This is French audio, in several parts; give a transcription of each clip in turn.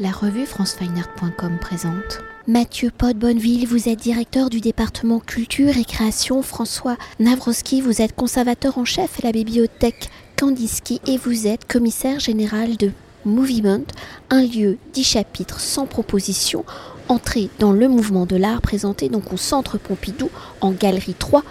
La revue francefineart.com présente. Mathieu Pot Bonneville, vous êtes directeur du département culture et création. François Navroski, vous êtes conservateur en chef à la bibliothèque Kandinsky et vous êtes commissaire général de Movement, un lieu, dix chapitres sans proposition, entrée dans le mouvement de l'art présenté donc au Centre Pompidou en galerie 3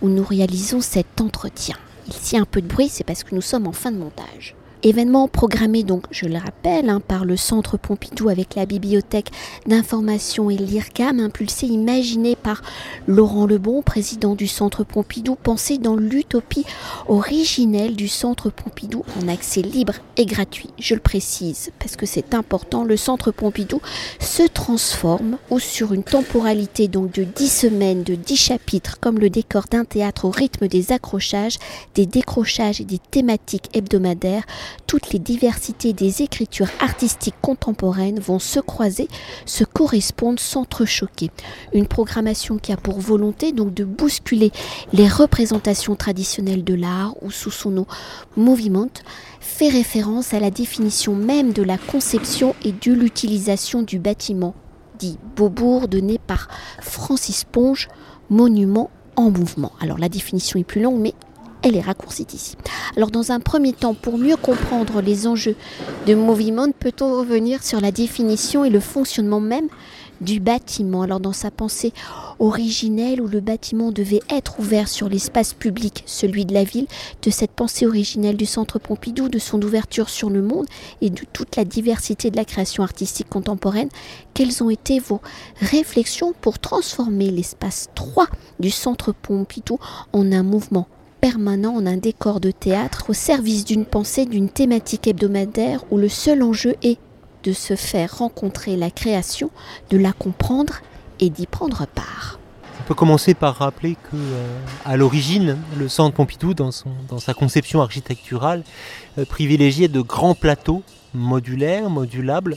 où nous réalisons cet entretien. Il a un peu de bruit, c'est parce que nous sommes en fin de montage. Événement programmé donc, je le rappelle, hein, par le Centre Pompidou avec la bibliothèque d'information et l'IRCAM, impulsé, imaginé par Laurent Lebon, président du Centre Pompidou, pensé dans l'utopie originelle du Centre Pompidou en accès libre et gratuit. Je le précise parce que c'est important, le Centre Pompidou se transforme ou sur une temporalité donc de 10 semaines, de 10 chapitres, comme le décor d'un théâtre au rythme des accrochages, des décrochages et des thématiques hebdomadaires toutes les diversités des écritures artistiques contemporaines vont se croiser, se correspondre, s'entrechoquer. Une programmation qui a pour volonté donc de bousculer les représentations traditionnelles de l'art ou sous son nom Movement fait référence à la définition même de la conception et de l'utilisation du bâtiment, dit Beaubourg, donné par Francis Ponge, monument en mouvement. Alors la définition est plus longue, mais elle est raccourcie ici. Alors dans un premier temps, pour mieux comprendre les enjeux de mouvement, peut-on revenir sur la définition et le fonctionnement même du bâtiment? Alors dans sa pensée originelle où le bâtiment devait être ouvert sur l'espace public, celui de la ville, de cette pensée originelle du centre Pompidou, de son ouverture sur le monde et de toute la diversité de la création artistique contemporaine, quelles ont été vos réflexions pour transformer l'espace 3 du centre Pompidou en un mouvement permanent en un décor de théâtre au service d'une pensée, d'une thématique hebdomadaire où le seul enjeu est de se faire rencontrer la création, de la comprendre et d'y prendre part. On peut commencer par rappeler que, euh, à l'origine, le Centre Pompidou, dans, sa conception architecturale, euh, privilégiait de grands plateaux modulaires, modulables,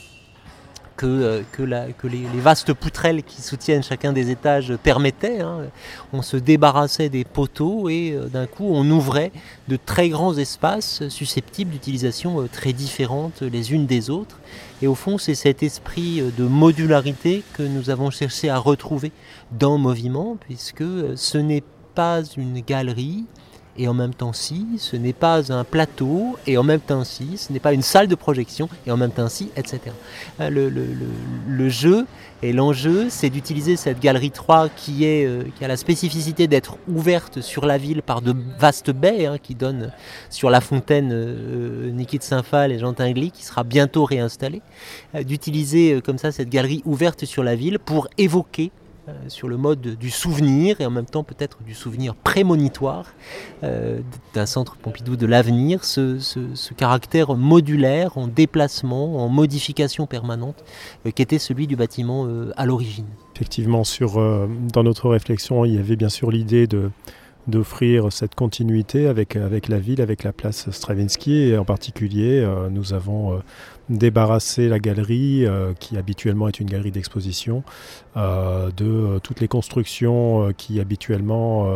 que, euh, que, la, que les, les, vastes poutrelles qui soutiennent chacun des étages permettaient. Hein. On se débarrassait des poteaux et euh, d'un coup on ouvrait de très grands espaces susceptibles d'utilisation euh, très différentes les unes des autres. Et au fond c'est cet esprit de modularité que nous avons cherché à retrouver dans Moviment, puisque ce n'est pas une galerie, et en même temps si, ce n'est pas un plateau, et en même temps si, ce n'est pas une salle de projection, et en même temps si, etc. Euh, le, jeu et l'enjeu, c'est d'utiliser cette galerie 3 qui, est, euh, qui a la spécificité d'être ouverte sur la ville par de vastes baies hein, qui donnent sur la fontaine euh, de Saint-Phal et Jean Tinguely, qui sera bientôt réinstallée, euh, d'utiliser euh, comme ça cette galerie ouverte sur la ville pour évoquer euh, sur le mode du souvenir et en même temps peut-être du souvenir prémonitoire euh, d'un centre Pompidou de l'avenir, ce, ce, caractère modulaire en déplacement, en modification permanente euh, qu'était celui du bâtiment euh, à l'origine. Effectivement, sur, euh, dans notre réflexion, il y avait bien sûr l'idée de d'offrir cette continuité avec, avec la ville, avec la place Stravinsky. Et en particulier, euh, nous avons euh, débarrassé la galerie, euh, qui habituellement est une galerie d'exposition, de toutes les constructions qui habituellement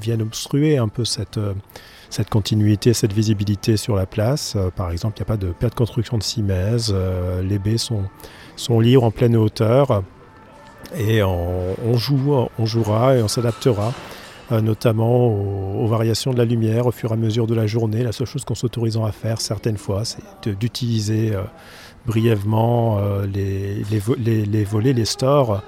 viennent obstruer un peu cette cette continuité, cette visibilité sur la place. Par exemple, il n'y a pas de perte de construction de cimaises, euh, les baies sont, sont libres en pleine hauteur et on, joue, on jouera et on s'adaptera euh, notamment aux, variations de la lumière au fur et à mesure de la journée. La seule chose qu'on s'autorisant à faire certaines fois, c'est d'utiliser euh, brièvement euh, les, les, volets, les stores,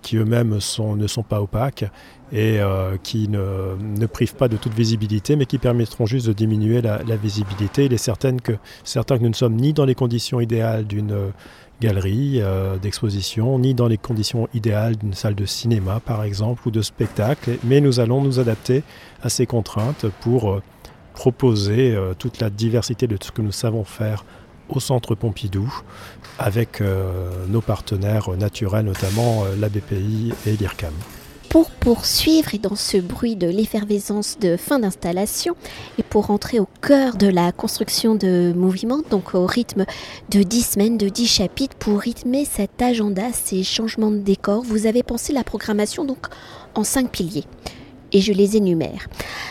qui eux-mêmes ne sont pas opaques et qui ne, ne, privent pas de toute visibilité, mais qui permettront juste de diminuer la, la visibilité. Il est certain que, certain que nous ne sommes ni dans les conditions idéales d'une galerie euh, d'exposition, ni dans les conditions idéales d'une salle de cinéma, par exemple, ou de spectacle, mais nous allons nous adapter à ces contraintes pour euh, proposer euh, toute la diversité de ce que nous savons faire au centre Pompidou avec nos partenaires naturels, notamment la BPI et l'IRCAM pour poursuivre et dans ce bruit de l'effervescence de fin d'installation et pour entrer au cœur de la construction de mouvement, donc au rythme de 10 semaines, de 10 chapitres, pour rythmer cet agenda, ces changements de décor, vous avez pensé la programmation donc en 5 piliers et je les énumère.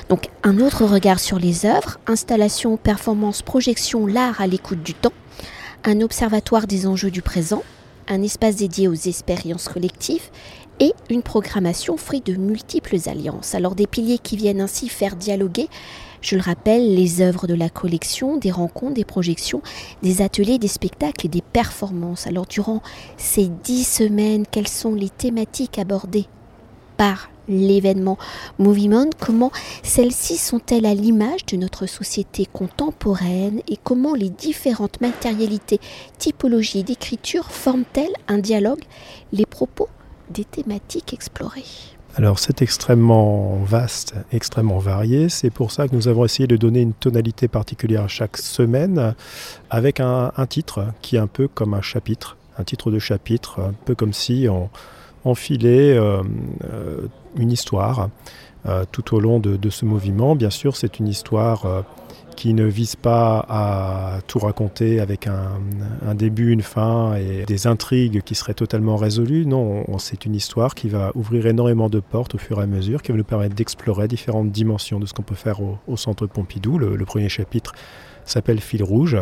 Donc un autre regard sur les œuvres, installation, performance, projection, l'art à l'écoute du temps, un observatoire des enjeux du présent, un espace dédié aux expériences collectives et une programmation fruit de multiples alliances. Alors des piliers qui viennent ainsi faire dialoguer, je le rappelle, les œuvres de la collection, des rencontres, des projections, des ateliers, des spectacles et des performances. Alors durant ces dix semaines, quelles sont les thématiques abordées par l'événement Movement, comment celles-ci sont-elles à l'image de notre société contemporaine? Et comment les différentes matérialités, typologies d'écriture forment-elles un dialogue, les propos des thématiques explorées alors c'est extrêmement vaste, extrêmement varié. C'est pour ça que nous avons essayé de donner une tonalité particulière chaque semaine avec un, titre qui est un peu comme un chapitre, un titre de chapitre, un peu comme si on, enfilait euh, euh, une histoire euh, tout au long de, ce mouvement. Bien sûr, c'est une histoire qui ne vise pas à tout raconter avec un, début, une fin et des intrigues qui seraient totalement résolues. Non, c'est une histoire qui va ouvrir énormément de portes au fur et à mesure, qui va nous permettre d'explorer différentes dimensions de ce qu'on peut faire au, Centre Pompidou. Le, premier chapitre s'appelle Fil rouge,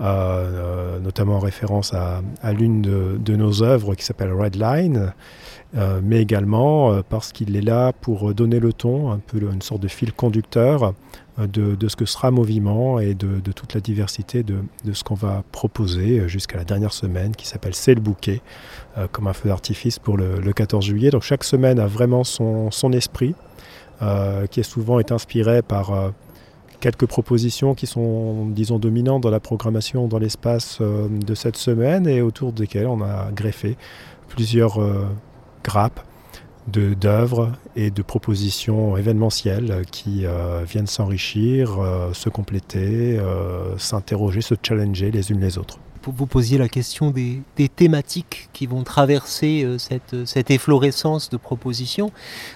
euh, notamment en référence à, l'une de, nos œuvres qui s'appelle Red Line. Euh, mais également euh, parce qu'il est là pour donner le ton, un peu une sorte de fil conducteur euh, de, ce que sera Moviment et de, toute la diversité de, ce qu'on va proposer jusqu'à la dernière semaine qui s'appelle C'est le bouquet, comme un feu d'artifice pour le, 14 juillet. Donc chaque semaine a vraiment son, esprit, qui est souvent est inspiré par quelques propositions qui sont, disons, dominantes dans la programmation, dans l'espace de cette semaine et autour desquelles on a greffé plusieurs grappe d'œuvres et de propositions événementielles qui euh, viennent s'enrichir, euh, se compléter, euh, s'interroger, se challenger les unes les autres. Vous posiez la question des, thématiques qui vont traverser cette, cette, efflorescence de propositions.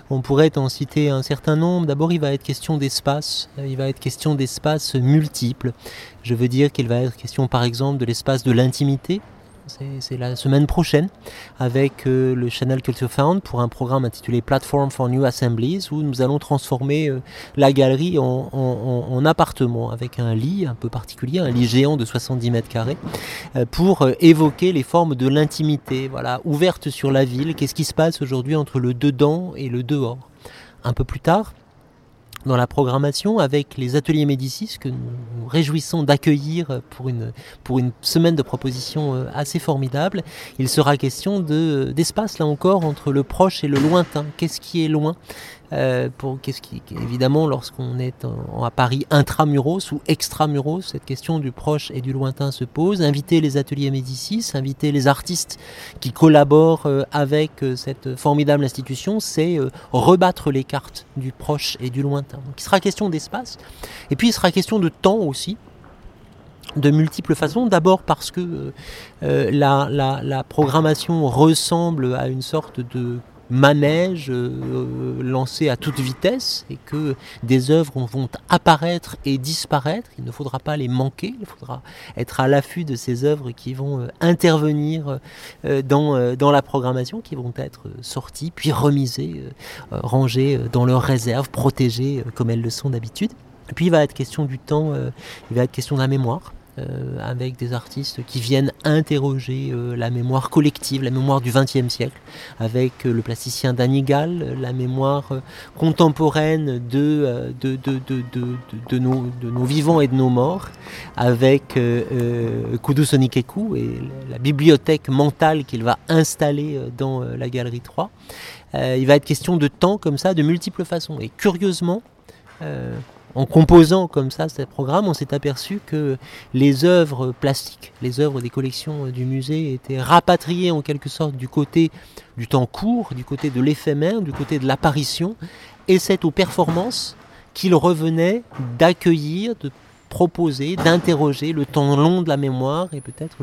On pourrait en citer un certain nombre. D'abord, il va être question d'espace. Il va être question d'espace multiples. Je veux dire qu'il va être question, par exemple, de l'espace de l'intimité, c'est la semaine prochaine avec euh, le Channel Culture Found pour un programme intitulé Platform for New Assemblies où nous allons transformer euh, la galerie en, appartement avec un lit un peu particulier, un lit géant de 70 mètres carrés euh, pour évoquer les formes de l'intimité, voilà, ouverte sur la ville. Qu'est-ce qui se passe aujourd'hui entre le dedans et le dehors? Un peu plus tard, dans la programmation avec les ateliers Médicis que nous nous réjouissons d'accueillir pour une, pour une semaine de propositions euh, assez formidable. Il sera question d'espace là encore entre le proche et le lointain. Qu'est-ce qui est loin euh, pour qu'est-ce qui, évidemment, lorsqu'on est à Paris intramuros ou extramuros, cette question du proche et du lointain se pose. Inviter les ateliers Médicis, inviter les artistes qui collaborent euh, avec euh, cette formidable institution, c'est rebattre les cartes du proche et du lointain. Donc, il sera question d'espace, et puis il sera question de temps aussi de multiples façons. D'abord parce que la, la, programmation ressemble à une sorte de manège euh, lancé à toute vitesse et que des œuvres vont apparaître et disparaître. Il ne faudra pas les manquer, il faudra être à l'affût de ces œuvres qui vont euh, intervenir euh, dans, dans la programmation, qui vont être sorties, puis remisées, rangées dans leurs réserves, protégées comme elles le sont d'habitude. Puis il va être question du temps, il va être question de la mémoire. Euh, avec des artistes qui viennent interroger euh, la mémoire collective, la mémoire du XXe siècle, avec euh, le plasticien Danigal, la mémoire contemporaine de, de, de, de, nos, de nos vivants et de nos morts, avec Kudu Sonikeku et la bibliothèque mentale qu'il va installer dans la galerie 3. il va être question de temps comme ça, de multiples façons. Et curieusement, en composant comme ça ce programme, on s'est aperçu que les œuvres plastiques, les œuvres des collections du musée étaient rapatriées en quelque sorte du côté du temps court, du côté de l'éphémère, du côté de l'apparition, et c'est aux performances qu'il revenait d'accueillir, de proposer, d'interroger le temps long de la mémoire et peut-être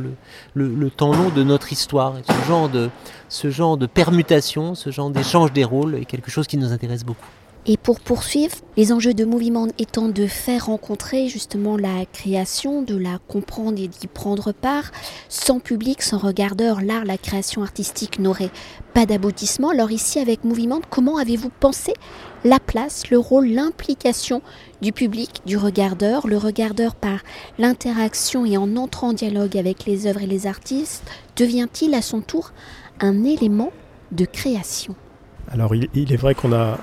le, temps long de notre histoire. Ce genre de, ce genre de permutation, ce genre d'échange des rôles est quelque chose qui nous intéresse beaucoup. Et pour poursuivre, les enjeux de mouvement étant de faire rencontrer justement la création, de la comprendre et d'y prendre part, sans public, sans regardeur, l'art, la création artistique n'aurait pas d'aboutissement. Alors ici, avec Mouvement, comment avez-vous pensé la place, le rôle, l'implication du public, du regardeur, le regardeur par l'interaction et en entrant en dialogue avec les œuvres et les artistes, devient-il à son tour un élément de création? Alors il, est vrai qu'on a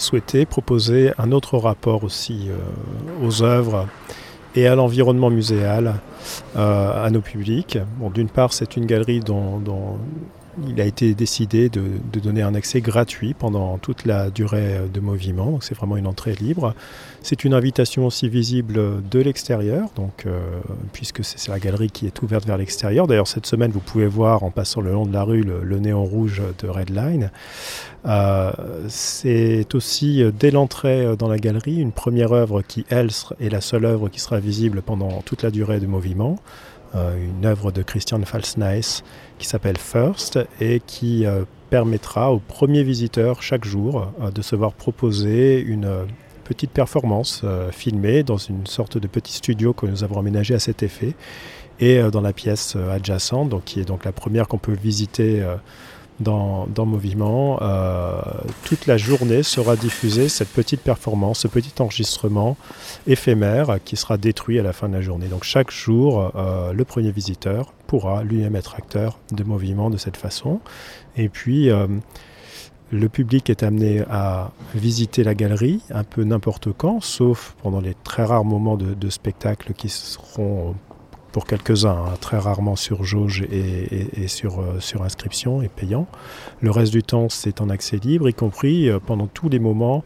souhaité proposer un autre rapport aussi euh, aux œuvres et à l'environnement muséal, euh, à nos publics. Bon, D'une part, c'est une galerie dont, il a été décidé de, donner un accès gratuit pendant toute la durée de mouvement, c'est vraiment une entrée libre. C'est une invitation aussi visible de l'extérieur, donc euh, puisque c'est la galerie qui est ouverte vers l'extérieur. D'ailleurs, cette semaine, vous pouvez voir en passant le long de la rue le, néon rouge de Redline. Euh, c'est aussi euh, dès l'entrée dans la galerie une première œuvre qui, elle, est la seule œuvre qui sera visible pendant toute la durée du mouvement. une œuvre de Christian Falsneis qui s'appelle First et qui euh, permettra aux premiers visiteurs chaque jour euh, de se voir proposer une euh, petite performance filmée dans une sorte de petit studio que nous avons aménagé à cet effet et dans la pièce adjacente, donc, qui est donc la première qu'on peut visiter dans, dans Moviment. Toute la journée sera diffusée cette petite performance, ce petit enregistrement éphémère qui sera détruit à la fin de la journée. Donc chaque jour, le premier visiteur pourra lui-même être acteur de Moviment de cette façon. Et puis, euh, le public est amené à visiter la galerie un peu n'importe quand, sauf pendant les très rares moments de, spectacle qui seront pour quelques-uns, hein, très rarement sur jauge et, sur, euh, sur inscription et payant. Le reste du temps, c'est en accès libre, y compris euh, pendant tous les moments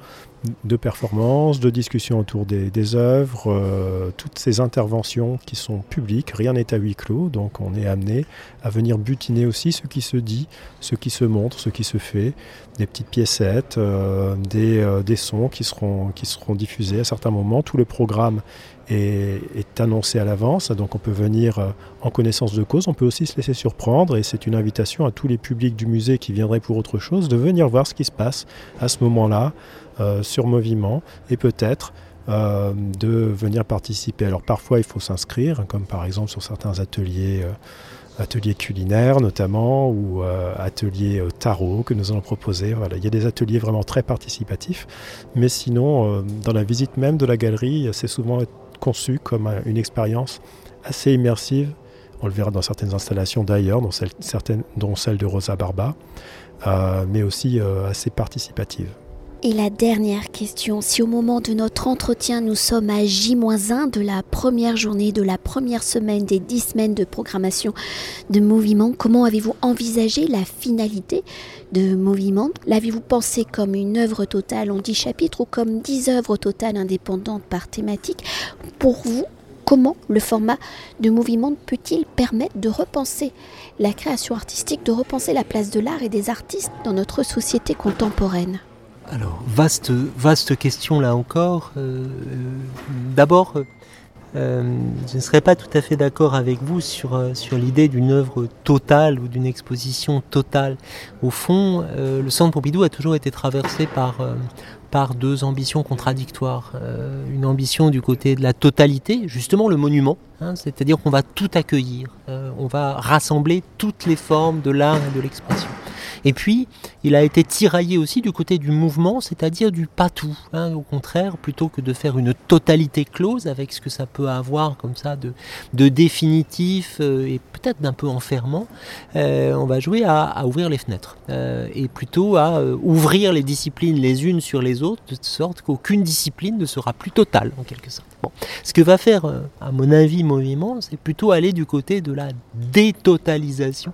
de performance, de discussion autour des, œuvres, euh, toutes ces interventions qui sont publiques, rien n'est à huis clos, donc on est amené à venir butiner aussi ce qui se dit, ce qui se montre, ce qui se fait, des petites piécettes, des, des, sons qui seront, qui seront diffusés à certains moments. Tout le programme est, annoncé à l'avance, donc on peut venir euh, en connaissance de cause, on peut aussi se laisser surprendre et c'est une invitation à tous les publics du musée qui viendraient pour autre chose de venir voir ce qui se passe à ce moment-là euh, sur Moviment et peut-être euh, de venir participer. Alors parfois il faut s'inscrire, comme par exemple sur certains ateliers ateliers culinaires notamment ou ateliers tarot que nous allons proposer. Voilà, il y a des ateliers vraiment très participatifs, mais sinon dans la visite même de la galerie, c'est souvent conçu comme une expérience assez immersive. On le verra dans certaines installations d'ailleurs, dont, dont celle de Rosa Barba, euh, mais aussi euh, assez participative. Et la dernière question, si au moment de notre entretien nous sommes à J-1 de la première journée, de la première semaine des dix semaines de programmation de Mouvement, comment avez-vous envisagé la finalité de Mouvement L'avez-vous pensé comme une œuvre totale en dix chapitres ou comme dix œuvres totales indépendantes par thématique? Pour vous, comment le format de Mouvement peut-il permettre de repenser la création artistique, de repenser la place de l'art et des artistes dans notre société contemporaine? Alors, vaste, question là encore. Euh, d'abord, euh, je ne serais pas tout à fait d'accord avec vous sur, euh, l'idée d'une œuvre totale ou d'une exposition totale. Au fond, le Centre Pompidou a toujours été traversé par, par deux ambitions contradictoires. une ambition du côté de la totalité, justement le monument, hein, c'est-à-dire qu'on va tout accueillir, on va rassembler toutes les formes de l'art et de l'expression. Et puis, il a été tiraillé aussi du côté du mouvement, c'est-à-dire du pas tout. Hein, au contraire, plutôt que de faire une totalité close avec ce que ça peut avoir comme ça de, définitif euh, et peut-être d'un peu enfermant, euh, on va jouer à, ouvrir les fenêtres euh, et plutôt à ouvrir les disciplines les unes sur les autres de sorte qu'aucune discipline ne sera plus totale en quelque sorte. Bon. Ce que va faire, à mon avis, Mouvement, c'est plutôt aller du côté de la détotalisation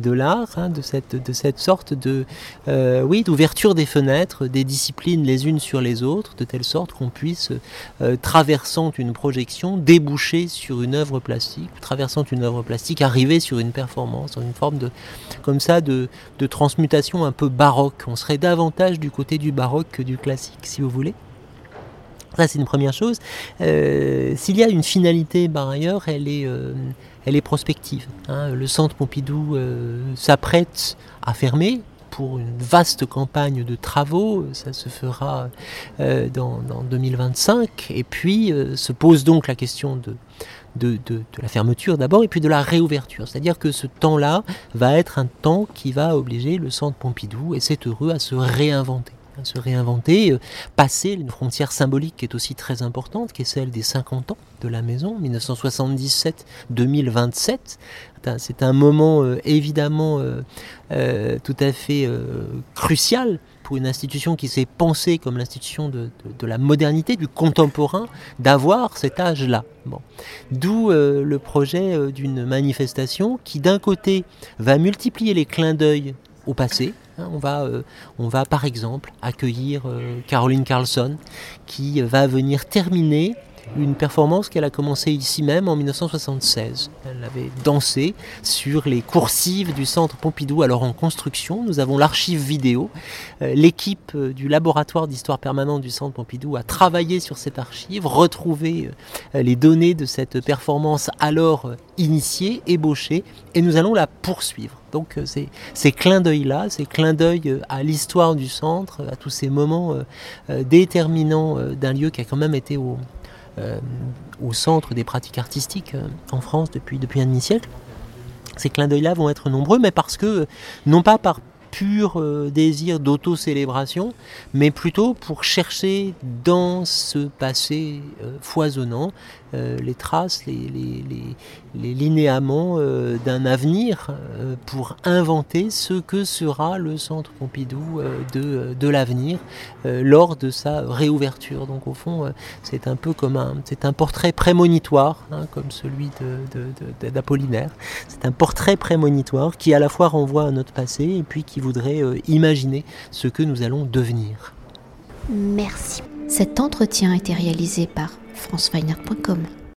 de l'art, hein, de, cette, de cette sorte de, euh, oui, d'ouverture des fenêtres, des disciplines les unes sur les autres, de telle sorte qu'on puisse, euh, traversant une projection, déboucher sur une œuvre plastique, traversant une œuvre plastique, arriver sur une performance, une forme de, comme ça, de, de transmutation un peu baroque. On serait davantage du côté du baroque que du classique, si vous voulez. Ça, c'est une première chose. Euh, s'il y a une finalité, par ailleurs, elle est, elle est prospective. Hein. Le centre Pompidou s'apprête à fermer, pour une vaste campagne de travaux. Ça se fera dans, 2025. Et puis se pose donc la question de, de, la fermeture d'abord et puis de la réouverture. C'est-à-dire que ce temps-là va être un temps qui va obliger le centre Pompidou, et c'est heureux, à se réinventer se réinventer, euh, passer une frontière symbolique qui est aussi très importante, qui est celle des 50 ans de la maison, 1977-2027. C'est un moment euh, évidemment euh, tout à fait crucial pour une institution qui s'est pensée comme l'institution de, la modernité, du contemporain, d'avoir cet âge-là. D'où le projet d'une manifestation qui, d'un côté, va multiplier les clins d'œil au passé. Hein, on, va, euh, on va, par exemple, accueillir Caroline Carlson, qui va venir terminer une performance qu'elle a commencé ici même en 1976. Elle avait dansé sur les coursives du centre Pompidou, alors en construction. Nous avons l'archive vidéo. Euh, l'équipe euh, du laboratoire d'histoire permanente du centre Pompidou a travaillé sur cette archive, retrouvé euh, les données de cette performance alors initiée, ébauchée, et nous allons la poursuivre. Donc ces, clins d'œil-là, ces clins d'œil à l'histoire du centre, à tous ces moments déterminants d'un lieu qui a quand même été au, euh, centre des pratiques artistiques euh, en France depuis, depuis un demi-siècle. Ces clins d'œil-là vont être nombreux, mais parce que, non pas par pur euh, désir d'auto-célébration, mais plutôt pour chercher dans ce passé foisonnant les traces, les, les linéaments euh, d'un avenir euh, pour inventer ce que sera le centre Pompidou euh, de, de l'avenir lors de sa réouverture. Donc au fond, c'est un peu comme un, c'est un portrait prémonitoire, hein, comme celui d'Apollinaire. c'est un portrait prémonitoire qui à la fois renvoie à notre passé et puis qui voudrait imaginer ce que nous allons devenir. Merci. Cet entretien a été réalisé par franceweiner.com.